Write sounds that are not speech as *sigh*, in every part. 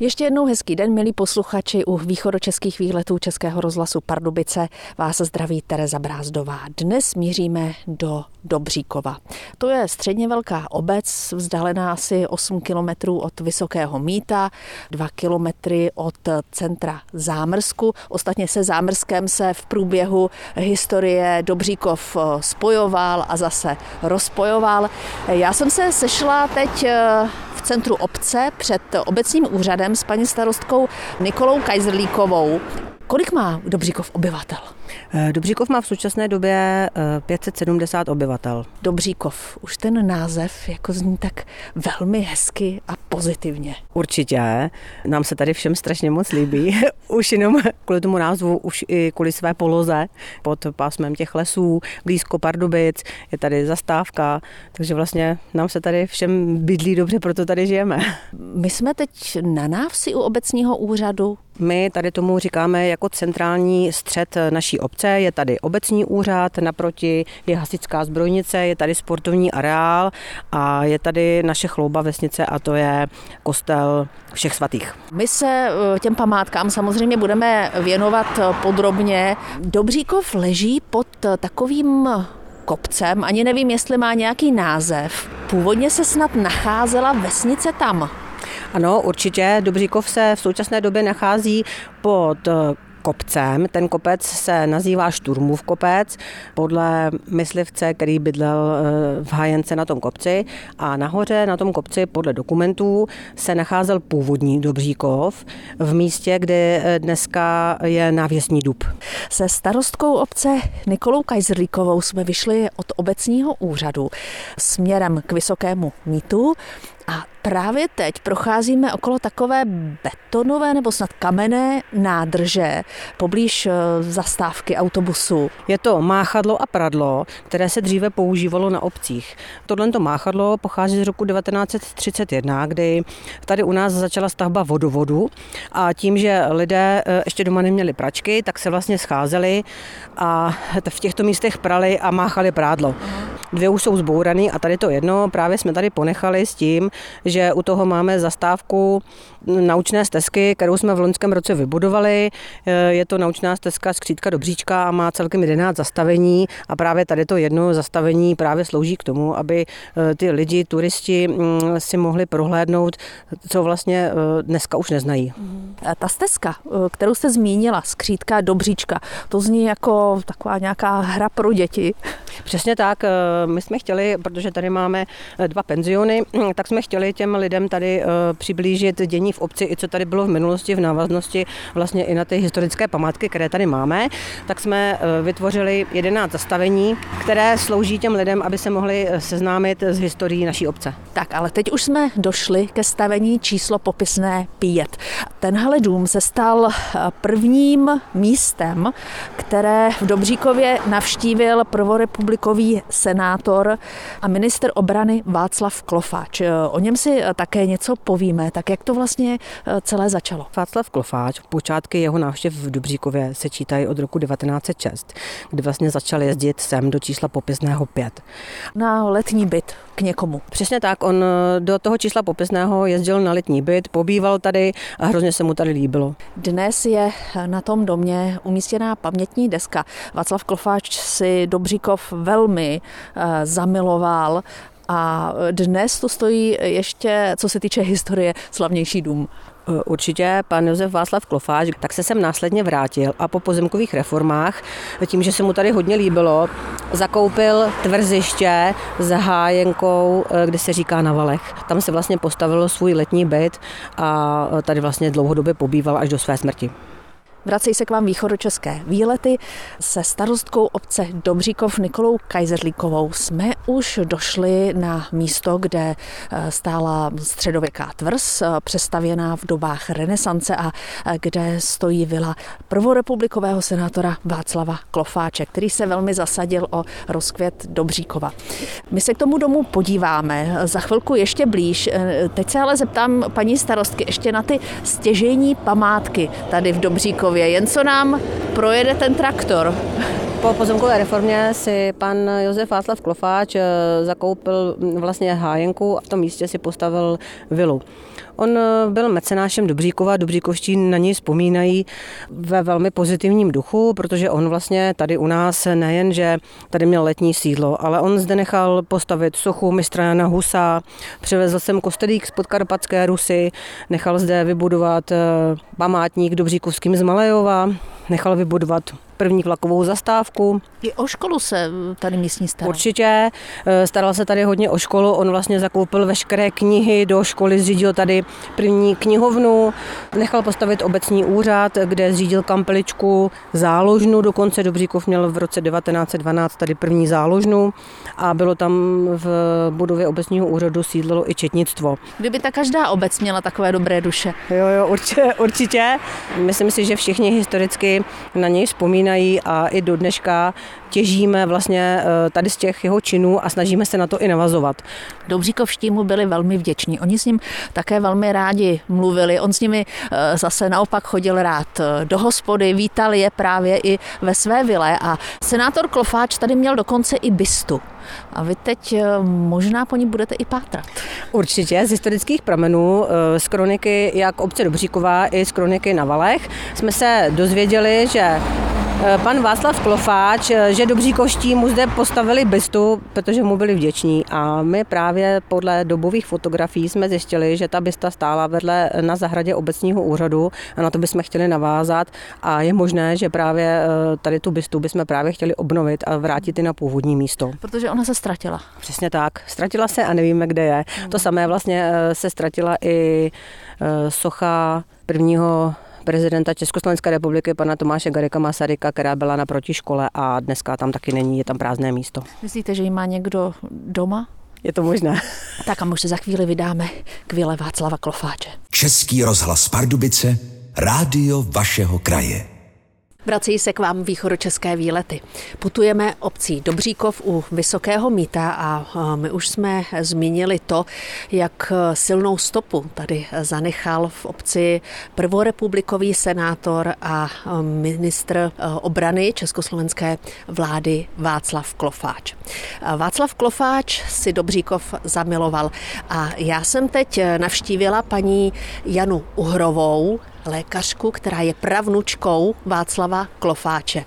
Ještě jednou hezký den, milí posluchači u východočeských výletů Českého rozhlasu Pardubice. Vás zdraví Tereza Brázdová. Dnes míříme do Dobříkova. To je středně velká obec, vzdálená asi 8 kilometrů od Vysokého Míta, 2 kilometry od centra Zámrsku. Ostatně se Zámrskem se v průběhu historie Dobříkov spojoval a zase rozpojoval. Já jsem se sešla teď v centru obce před obecním úřadem s paní starostkou Nikolou Kajzrlíkovou. Kolik má Dobříkov obyvatel? Eh, Dobříkov má v současné době 570 eh, obyvatel. Dobříkov, už ten název jako zní tak velmi hezky a pozitivně. Určitě, nám se tady všem strašně moc líbí, *laughs* už jenom kvůli tomu názvu, už i kvůli své poloze pod pásmem těch lesů, blízko Pardubic, je tady zastávka, takže vlastně nám se tady všem bydlí dobře, proto tady žijeme. My jsme teď na návsi u obecního úřadu, my tady tomu říkáme jako centrální střed naší obce. Je tady obecní úřad, naproti je hasická zbrojnice, je tady sportovní areál a je tady naše chlouba vesnice a to je kostel všech svatých. My se eh, těm památkám samozřejmě budeme věnovat eh, podrobně. Dobříkov leží pod eh, takovým kopcem, ani nevím, jestli má nějaký název. Původně se snad nacházela vesnice tam. Ano, určitě. Dobříkov se v současné době nachází pod kopcem. Ten kopec se nazývá Šturmův kopec podle myslivce, který bydlel eh, v Hajence na tom kopci a nahoře na tom kopci podle dokumentů se nacházel původní Dobříkov v místě, kde eh, dneska je návěsní dub. Se starostkou obce Nikolou Kajzrlíkovou jsme vyšli od obecního úřadu směrem k Vysokému mítu a právě teď procházíme okolo takové betonové nebo snad kamenné nádrže poblíž eh, zastávky autobusu. Je to máchadlo a pradlo, které se dříve používalo na obcích. Tohle máchadlo pochází z roku 1931, kdy tady u nás začala stavba vodovodu a tím, že lidé eh, ještě doma neměli pračky, tak se vlastně scházeli a v těchto místech prali a máchali prádlo. Dvě už jsou zbouraný a tady to jedno právě jsme tady ponechali s tím, že u toho máme zastávku naučné stezky, kterou jsme v loňském roce vybudovali. Je to naučná stezka Skřítka do Bříčka a má celkem 11 zastavení a právě tady to jedno zastavení právě slouží k tomu, aby eh, ty lidi, turisti si mohli prohlédnout, co vlastně eh, dneska už neznají. Ta stezka, kterou jste zmínila, Skřítka do Bříčka, to zní jako taková nějaká hra pro děti. Přesně tak. My jsme chtěli, protože tady máme dva penziony, *clears throat* tak jsme chtěli těm lidem tady přiblížit dění v obci, i co tady bylo v minulosti v návaznosti vlastně i na ty historické památky, které tady máme, tak jsme eh, vytvořili 11 zastavení, které slouží těm lidem, aby se mohli eh, seznámit s historií naší obce. Tak, ale teď už jsme došli ke stavení číslo popisné 5. Tenhle dům se stal eh, prvním místem, které v Dobříkově navštívil prvorepublikový senátor a minister obrany Václav Klofáč. O něm si také něco povíme, tak jak to vlastně eh, celé začalo? Václav Klofáč, počátky jeho návštěv v Dubříkově se čítají od roku 1906, kdy vlastně začal jezdit sem do čísla popisného 5. Na letní byt k někomu. Přesně tak, on do toho čísla popisného jezdil na letní byt, pobýval tady a hrozně se mu tady líbilo. Dnes je na tom domě umístěná pamětní deska. Václav Klofáč si Dobříkov velmi uh, zamiloval a dnes tu stojí ještě, co se týče historie, slavnější dům. Určitě pan Josef Václav Klofáč, tak se sem následně vrátil a po pozemkových reformách, tím, že se mu tady hodně líbilo, zakoupil tvrziště s hájenkou, kde se říká na Valech. Tam se vlastně postavil svůj letní byt a tady vlastně dlouhodobě pobýval až do své smrti. Vracejí se k vám východočeské výlety. Se starostkou obce Dobříkov Nikolou Kajzerlíkovou jsme už došli na místo, kde eh, stála středověká tvrz, eh, přestavěná v dobách renesance a eh, kde stojí vila prvorepublikového senátora Václava Klofáče, který se velmi zasadil o rozkvět Dobříkova. My se k tomu domu podíváme za chvilku ještě blíž. Teď se ale zeptám paní starostky ještě na ty stěžejní památky tady v Dobříkově Jen co nám projede ten traktor. Po pozemkové reformě si pan Josef Václav Klofáč eh, zakoupil vlastně hájenku a v tom místě si postavil vilu. On eh, byl mecenášem Dobříkova, Dobříkovští na něj vzpomínají ve velmi pozitivním duchu, protože on vlastně tady u nás nejen, že tady měl letní sídlo, ale on zde nechal postavit sochu mistra Jana Husa, přivezl sem kostelík z podkarpatské Rusy, nechal zde vybudovat eh, památník Dobříkovským z Malejova, nechal vybudovat první vlakovou zastávku. I o školu se tady místní staral. Určitě, eh, staral se tady hodně o školu, on vlastně zakoupil veškeré knihy do školy, zřídil tady první knihovnu, nechal postavit obecní úřad, kde zřídil kampeličku, záložnu, dokonce Dobříkov měl v roce 1912 tady první záložnu a bylo tam v budově obecního úřadu sídlilo i četnictvo. Kdyby ta každá obec měla takové dobré duše. Jo, jo, určitě, určitě. Myslím si, že všichni historicky na něj vzpomínají a i do dneška těžíme vlastně eh, tady z těch jeho činů a snažíme se na to i navazovat. Dobříkovští mu byli velmi vděční. Oni s ním také velmi rádi mluvili. On s nimi eh, zase naopak chodil rád eh, do hospody, vítal je právě i ve své vile a senátor Klofáč tady měl dokonce i bystu. A vy teď možná po ní budete i pátrat. Určitě, z historických pramenů, z kroniky jak obce Dobříková i z kroniky na Valech jsme se dozvěděli, že Eh, pan Václav Klofáč, eh, že Dobříkovští mu zde postavili bystu, protože mu byli vděční a my právě podle dobových fotografií jsme zjistili, že ta bysta stála vedle na zahradě obecního úřadu a na to bychom chtěli navázat a je možné, že právě eh, tady tu bystu bychom právě chtěli obnovit a vrátit ji na původní místo. Protože ona se ztratila. Přesně tak. Ztratila se a nevíme, kde je. To samé vlastně se ztratila i socha prvního prezidenta Československé republiky, pana Tomáše Garika Masaryka, která byla na protiškole a dneska tam taky není, je tam prázdné místo. Myslíte, že ji má někdo doma? Je to možné. Tak a už se za chvíli vydáme k vile Václava Klofáče. Český rozhlas Pardubice, rádio vašeho kraje. Vrací se k vám východočeské výlety. Putujeme obcí Dobříkov u Vysokého míta a my už jsme zmínili to, jak silnou stopu tady zanechal v obci prvorepublikový senátor a ministr obrany československé vlády Václav Klofáč. Václav Klofáč si Dobříkov zamiloval a já jsem teď navštívila paní Janu Uhrovou, lékařku, která je pravnučkou Václava Klofáče.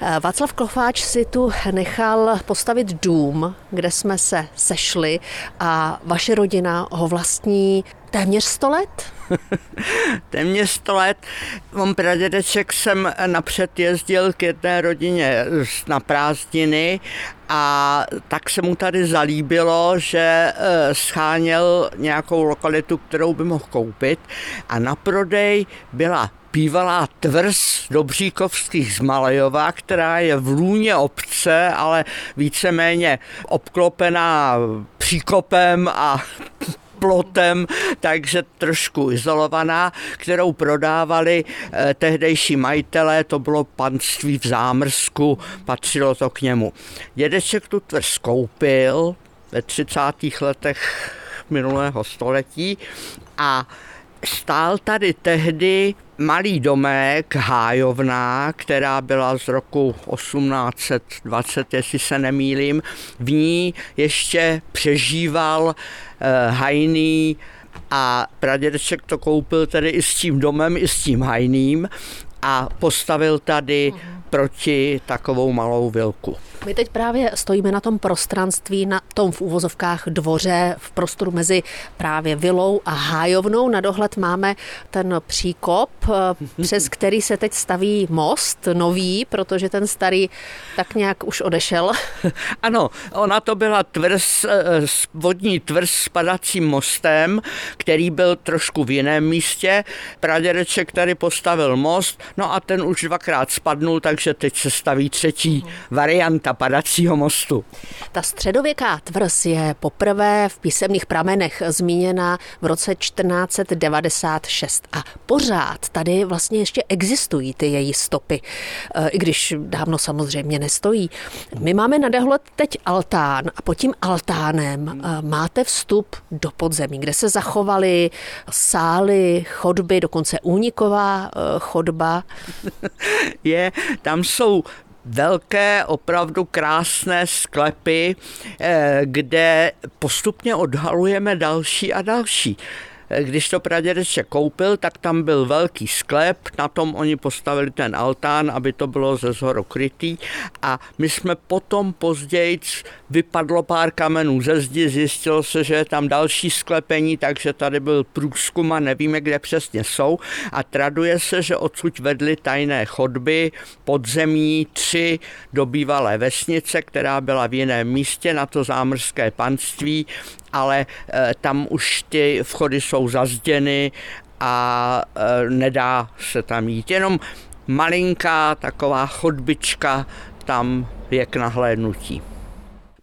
Eh, Václav Klofáč si tu nechal postavit dům, kde jsme se sešli a vaše rodina ho vlastní téměř 100 let? *laughs* téměř 100 let. Mám pradědeček jsem napřed jezdil k jedné rodině na prázdniny a tak se mu tady zalíbilo, že eh, scháněl nějakou lokalitu, kterou by mohl koupit a na prodej byla bývalá tvrz Dobříkovských z Malejova, která je v lůně obce, ale víceméně obklopená příkopem a *laughs* plotem, takže trošku izolovaná, kterou prodávali eh, tehdejší majitelé, to bylo panství v Zámrsku, patřilo to k němu. Dědeček tu tvrz koupil ve 30. letech minulého století a stál tady tehdy malý domek, hájovná, která byla z roku 1820, jestli se nemýlím. V ní ještě přežíval eh, hajný a pradědeček to koupil tedy i s tím domem, i s tím hajným a postavil tady mhm. proti takovou malou vilku. My teď právě stojíme na tom prostranství, na tom v úvozovkách dvoře, v prostoru mezi právě vilou a hájovnou. Na dohled máme ten příkop, eh, přes *laughs* který se teď staví most nový, protože ten starý tak nějak už odešel. *laughs* Ano, ona to byla tvrz, eh, vodní tvrz s padacím mostem, který byl trošku v jiném místě. Pradědeček tady postavil most, no a ten už dvakrát spadnul, takže teď se staví třetí varianta padacího mostu. Ta středověká tvrz je poprvé v písemných pramenech zmíněna v roce 1496 a pořád tady vlastně ještě existují ty její stopy, e, i když dávno samozřejmě nestojí. My máme na dehled teď altán a pod tím altánem e, máte vstup do podzemí, kde se zachovaly sály, chodby, dokonce úniková e, chodba. *laughs* Je, tam jsou velké, opravdu krásné sklepy, eh, kde postupně odhalujeme další a další. Když to pradědeček koupil, tak tam byl velký sklep, na tom oni postavili ten altán, aby to bylo ze zhora krytý. A my jsme potom později vypadlo pár kamenů ze zdi, zjistilo se, že je tam další sklepení, takže tady byl průzkum a nevíme, kde přesně jsou. A traduje se, že odsud vedly tajné chodby podzemí tři do bývalé vesnice, která byla v jiném místě na to zámorské panství ale eh, tam už ty vchody jsou zazděny a eh, nedá se tam jít. Jenom malinká taková chodbička tam je k nahlédnutí.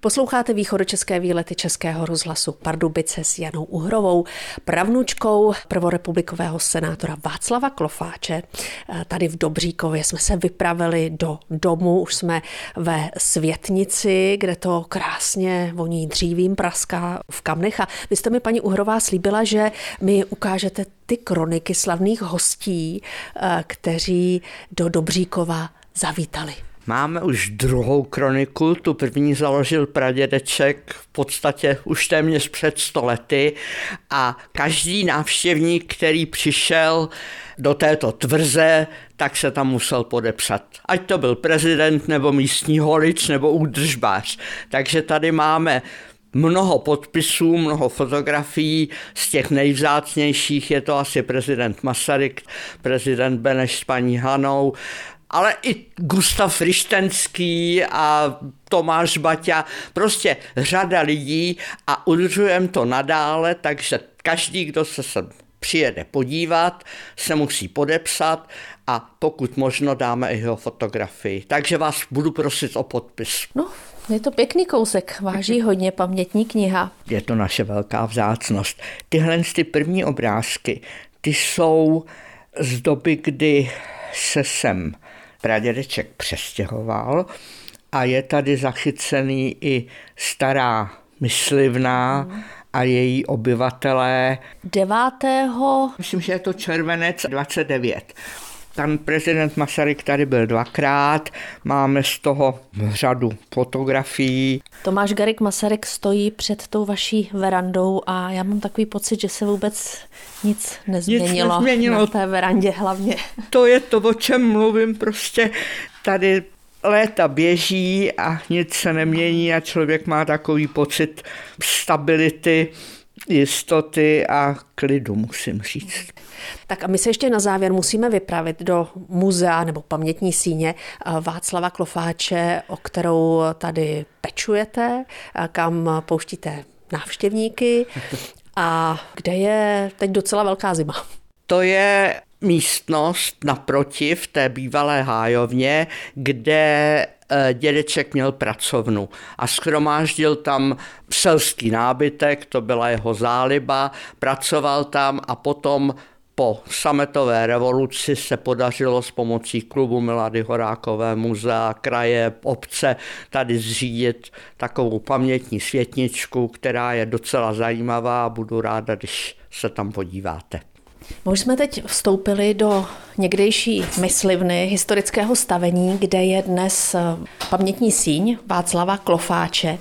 Posloucháte východočeské výlety Českého rozhlasu Pardubice s Janou Uhrovou, pravnučkou prvorepublikového senátora Václava Klofáče. Tady v Dobříkově jsme se vypravili do domu, už jsme ve Světnici, kde to krásně voní dřívím, praská v kamnech. A vy jste mi, paní Uhrová, slíbila, že mi ukážete ty kroniky slavných hostí, eh, kteří do Dobříkova zavítali. Máme už druhou kroniku, tu první založil pradědeček v podstatě už téměř před stolety a každý návštěvník, který přišel do této tvrze, tak se tam musel podepsat. Ať to byl prezident, nebo místní holič, nebo údržbář. Takže tady máme mnoho podpisů, mnoho fotografií, z těch nejvzácnějších je to asi prezident Masaryk, prezident Beneš s paní Hanou, ale i Gustav Rištenský a Tomáš Baťa, prostě řada lidí a udržujeme to nadále, takže každý, kdo se sem přijede podívat, se musí podepsat a pokud možno dáme i jeho fotografii. Takže vás budu prosit o podpis. No, je to pěkný kousek, váží hodně pamětní kniha. Je to naše velká vzácnost. Tyhle ty první obrázky, ty jsou z doby, kdy se sem pradědeček přestěhoval a je tady zachycený i stará myslivná a její obyvatelé. 9. Myslím, že je to červenec 29. Pan prezident Masaryk tady byl dvakrát, máme z toho řadu fotografií. Tomáš Garik Masaryk stojí před tou vaší verandou a já mám takový pocit, že se vůbec nic nezměnilo, nic nezměnilo. na té verandě hlavně. To je to, o čem mluvím, prostě tady léta běží a nic se nemění a člověk má takový pocit stability, jistoty a klidu, musím říct. Tak a my se ještě na závěr musíme vypravit do muzea nebo pamětní síně eh, Václava Klofáče, o kterou tady pečujete, eh, kam pouštíte návštěvníky a kde je teď docela velká zima. To je místnost naproti v té bývalé hájovně, kde eh, dědeček měl pracovnu a schromáždil tam selský nábytek, to byla jeho záliba, pracoval tam a potom po sametové revoluci se podařilo s pomocí klubu Milady Horákové muzea, kraje, obce tady zřídit takovou pamětní světničku, která je docela zajímavá a budu ráda, když se tam podíváte. My jsme teď vstoupili do někdejší myslivny historického stavení, kde je dnes pamětní síň Václava Klofáče.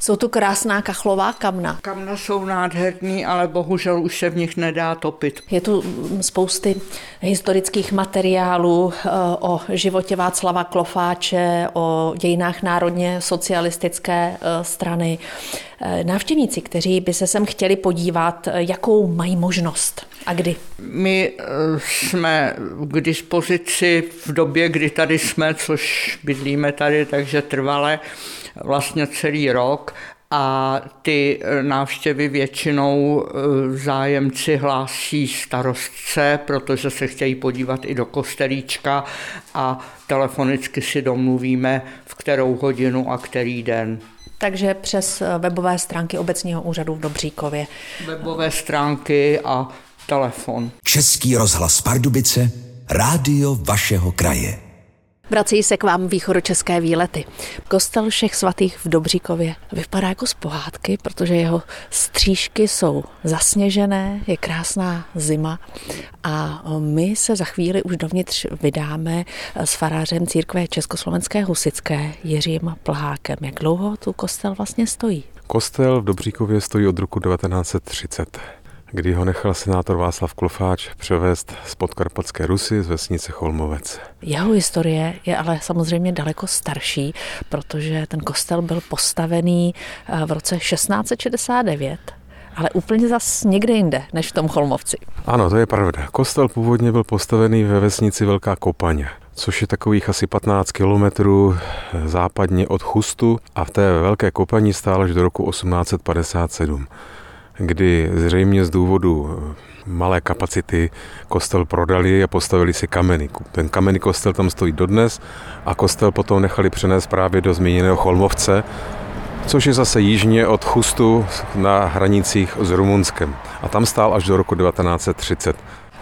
Jsou tu krásná kachlová kamna. Kamna jsou nádherný, ale bohužel už se v nich nedá topit. Je tu mm, spousty historických materiálů eh, o životě Václava Klofáče, o dějinách národně socialistické eh, strany. Návštěvníci, kteří by se sem chtěli podívat, jakou mají možnost a kdy? My jsme k dispozici v době, kdy tady jsme, což bydlíme tady, takže trvale vlastně celý rok a ty návštěvy většinou e, zájemci hlásí starostce, protože se chtějí podívat i do kostelíčka a telefonicky si domluvíme, v kterou hodinu a který den. Takže přes webové stránky obecního úřadu v Dobříkově. Webové stránky a telefon. Český rozhlas Pardubice, rádio vašeho kraje. Vrací se k vám východočeské výlety. Kostel všech svatých v Dobříkově vypadá jako z pohádky, protože jeho střížky jsou zasněžené, je krásná zima a my se za chvíli už dovnitř vydáme s farářem církve Československé husické Jiřím Plhákem. Jak dlouho tu kostel vlastně stojí? Kostel v Dobříkově stojí od roku 1930 kdy ho nechal senátor Václav Klofáč převést z podkarpatské Rusy z vesnice Cholmovec. Jeho historie je ale samozřejmě daleko starší, protože ten kostel byl postavený eh, v roce 1669 ale úplně zas někde jinde, než v tom Cholmovci. Ano, to je pravda. Kostel původně byl postavený ve vesnici Velká Kopaně což je takových asi 15 kilometrů západně od Chustu a v té Velké Kopani stál až do roku 1857 kdy zřejmě z důvodu eh, malé kapacity kostel prodali a postavili si kameny. Ten kamenný kostel tam stojí dodnes a kostel potom nechali přenést právě do zmíněného Cholmovce, což je zase jižně od Chustu na hranicích s Rumunskem. A tam stál až do roku 1930.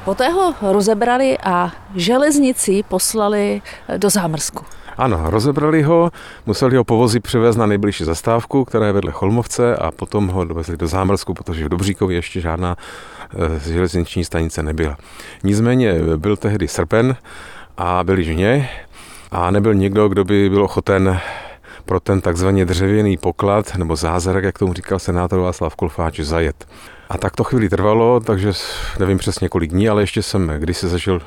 Poté ho rozebrali a železnici poslali do Zámrsku. Ano, rozebrali ho, museli ho povozit přivést na nejbližší zastávku, která je vedle Cholmovce a potom ho dovezli do Zámrsku, protože v Dobříkově ještě žádná e, železniční stanice nebyla. Nicméně byl tehdy srpen a byli žně a nebyl nikdo, kdo by byl ochoten pro ten takzvaně dřevěný poklad nebo zázrak, jak tomu říkal senátor Václav Kolfáč, zajet. A tak to chvíli trvalo, takže nevím přesně kolik dní, ale ještě jsem když se zažil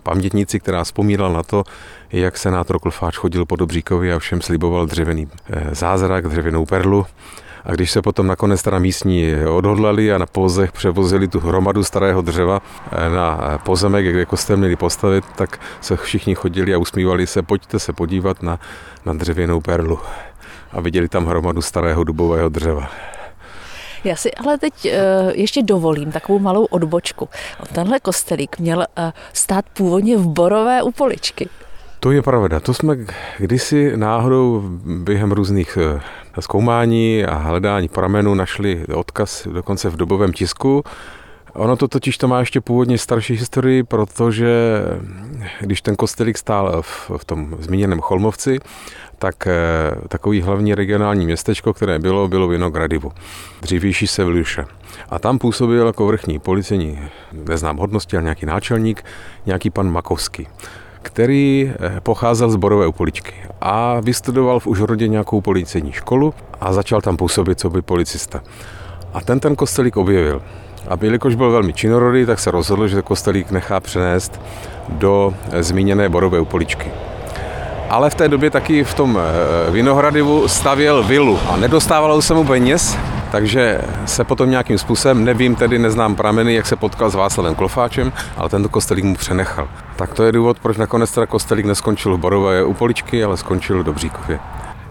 pamětnici, která vzpomínala na to, jak senátor Klfáč chodil po Dobříkovi a všem sliboval dřevěný eh, zázrak, dřevěnou perlu. A když se potom nakonec teda místní odhodlali a na pozech převozili tu hromadu starého dřeva eh, na pozemek, kde kostel měli postavit, tak se všichni chodili a usmívali se, pojďte se podívat na, na dřevěnou perlu. A viděli tam hromadu starého dubového dřeva. Já si ale teď uh, ještě dovolím takovou malou odbočku. Tenhle kostelík měl uh, stát původně v Borové u Poličky. To je pravda. To jsme kdysi náhodou během různých eh, zkoumání a hledání pramenů našli odkaz dokonce v dobovém tisku. Ono to totiž to má ještě původně starší historii, protože když ten kostelík stál v, v tom zmíněném Cholmovci, tak eh, takový hlavní regionální městečko, které bylo, bylo Vinogradivo, dřívější se Vluše. A tam působil jako vrchní policejní, neznám hodnosti, ale nějaký náčelník, nějaký pan Makovský který eh, pocházel z Borové upoličky a vystudoval v Užhorodě nějakou policejní školu a začal tam působit co by policista. A ten ten kostelík objevil. A jelikož byl velmi činorodý, tak se rozhodl, že kostelík nechá přenést do eh, zmíněné Borové upoličky ale v té době taky v tom eh, Vinohradivu stavěl vilu a nedostávalo se mu peněz, takže se potom nějakým způsobem, nevím, tedy neznám prameny, jak se potkal s Václavem Klofáčem, ale tento kostelík mu přenechal. Tak to je důvod, proč nakonec teda kostelík neskončil v Borové u Poličky, ale skončil v Dobříkově.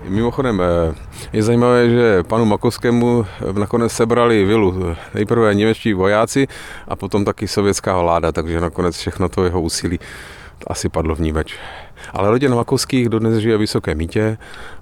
Mimochodem eh, je zajímavé, že panu Makovskému eh, nakonec sebrali vilu nejprve němečtí vojáci a potom taky sovětská vláda, takže nakonec všechno to jeho úsilí asi padlo v ní več. Ale rodina Makovských dodnes žije v Vysoké Mítě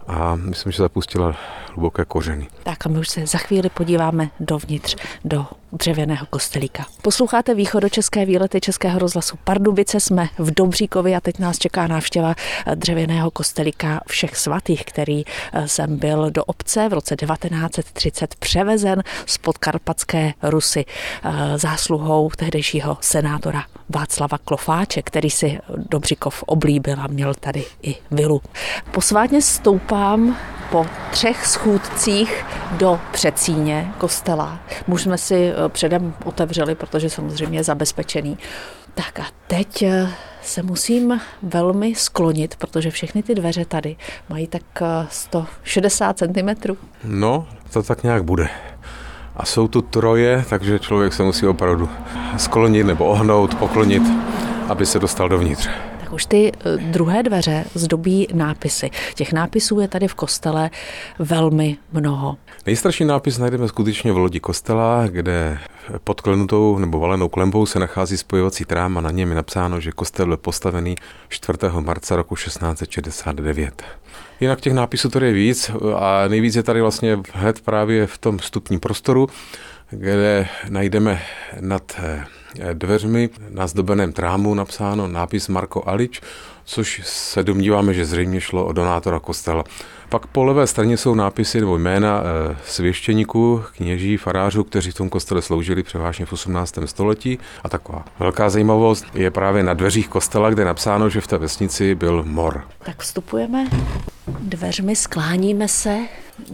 a myslím, že zapustila hluboké kořeny. Tak a my už se za chvíli podíváme dovnitř do dřevěného kostelíka. Posloucháte východočeské výlety Českého rozhlasu Pardubice, jsme v Dobříkovi a teď nás čeká návštěva dřevěného kostelíka všech svatých, který eh, jsem byl do obce v roce 1930 převezen z podkarpatské Rusy eh, zásluhou tehdejšího senátora Václava Klofáče, který si Dobříkov oblíbil a měl tady i vilu. Posvátně stoupám po třech schůdcích do předsíně kostela. Muž jsme si eh, předem otevřeli, protože samozřejmě je zabezpečený. Tak a teď eh, se musím velmi sklonit, protože všechny ty dveře tady mají tak 160 eh, cm. No, to tak nějak bude. A jsou tu troje, takže člověk se musí opravdu sklonit nebo ohnout, poklonit, aby se dostal dovnitř tak už ty eh, druhé dveře zdobí nápisy. Těch nápisů je tady v kostele velmi mnoho. Nejstarší nápis najdeme skutečně v lodi kostela, kde pod klenutou nebo valenou klembou se nachází spojovací trám a na něm je napsáno, že kostel byl postavený 4. marca roku 1669. Jinak těch nápisů tady je víc a nejvíc je tady vlastně hned právě v tom vstupním prostoru, kde najdeme nad eh, dveřmi na zdobeném trámu napsáno nápis Marko Alič, což se domníváme, že zřejmě šlo o donátora kostela. Pak po levé straně jsou nápisy nebo jména eh, svěštěníků, kněží, farářů, kteří v tom kostele sloužili převážně v 18. století. A taková velká zajímavost je právě na dveřích kostela, kde je napsáno, že v té vesnici byl mor. Tak vstupujeme dveřmi, skláníme se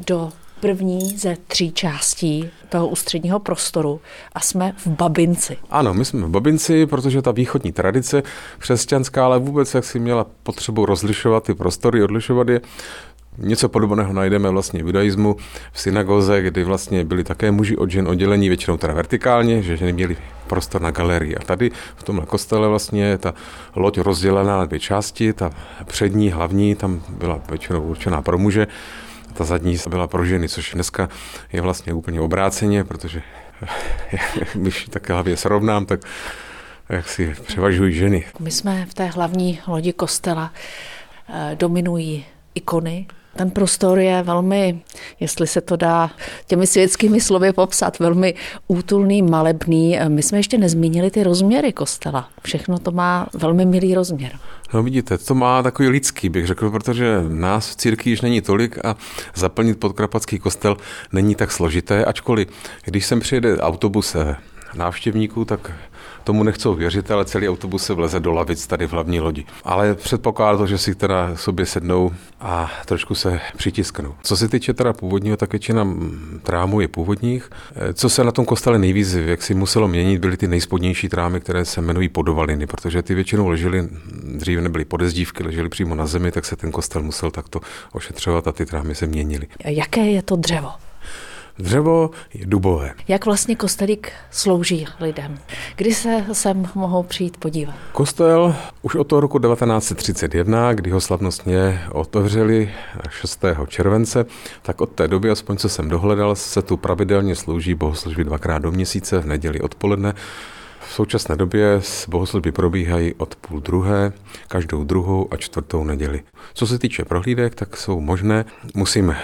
do první ze tří částí toho ústředního prostoru a jsme v Babinci. Ano, my jsme v Babinci, protože ta východní tradice křesťanská, ale vůbec jak si měla potřebu rozlišovat ty prostory, odlišovat je, Něco podobného najdeme vlastně v judaismu, v synagoze, kdy vlastně byli také muži od žen oddělení, většinou teda vertikálně, že ženy měli prostor na galerii. A tady v tomhle kostele vlastně je ta loď rozdělená na dvě části, ta přední, hlavní, tam byla většinou určená pro muže, ta zadní byla pro ženy, což dneska je vlastně úplně obráceně, protože *laughs* když také hlavě srovnám, tak jak si převažují ženy. My jsme v té hlavní lodi kostela, eh, dominují ikony, ten prostor je velmi, jestli se to dá těmi světskými slovy popsat, velmi útulný, malebný. My jsme ještě nezmínili ty rozměry kostela. Všechno to má velmi milý rozměr. No vidíte, to má takový lidský, bych řekl, protože nás v církvi již není tolik a zaplnit podkrapatský kostel není tak složité, ačkoliv když sem přijede autobus návštěvníků, tak tomu nechcou věřit, ale celý autobus se vleze do lavic tady v hlavní lodi. Ale předpokládá to, že si teda sobě sednou a trošku se přitisknou. Co se týče teda původního, tak většina trámů je původních. Co se na tom kostele nejvíc, jak si muselo měnit, byly ty nejspodnější trámy, které se jmenují podovaliny, protože ty většinou ležely, dříve nebyly podezdívky, ležely přímo na zemi, tak se ten kostel musel takto ošetřovat a ty trámy se měnily. Jaké je to dřevo? Dřevo je dubové. Jak vlastně kostelík slouží lidem? Kdy se sem mohou přijít podívat? Kostel už od toho roku 1931, kdy ho slavnostně otevřeli 6. července, tak od té doby, aspoň co jsem dohledal, se tu pravidelně slouží bohoslužby dvakrát do měsíce v neděli odpoledne. V současné době bohoslužby probíhají od půl druhé, každou druhou a čtvrtou neděli. Co se týče prohlídek, tak jsou možné. Musím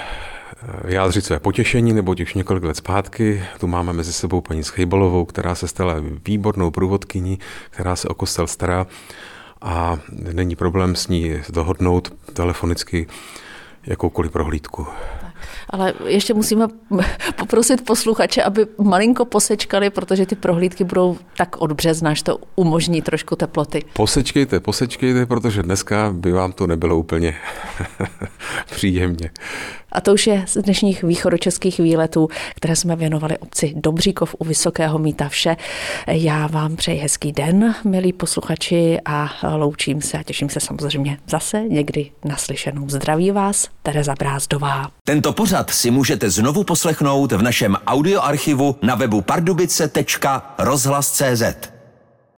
vyjádřit své potěšení, nebo už několik let zpátky. Tu máme mezi sebou paní Schejbalovou, která se stala výbornou průvodkyní, která se o kostel stará a není problém s ní dohodnout telefonicky jakoukoliv prohlídku. Ale ještě musíme *laughs* poprosit posluchače, aby malinko posečkali, protože ty prohlídky budou tak od března, až to umožní trošku teploty. Posečkejte, posečkejte, protože dneska by vám to nebylo úplně *laughs* příjemně. A to už je z dnešních východočeských výletů, které jsme věnovali obci Dobříkov u Vysokého míta vše. Já vám přeji hezký den, milí posluchači, a loučím se a těším se samozřejmě zase někdy naslyšenou. Zdraví vás, Tereza Brázdová. Tento pořad si můžete znovu poslechnout v našem audioarchivu na webu pardubice.rozhlas.cz.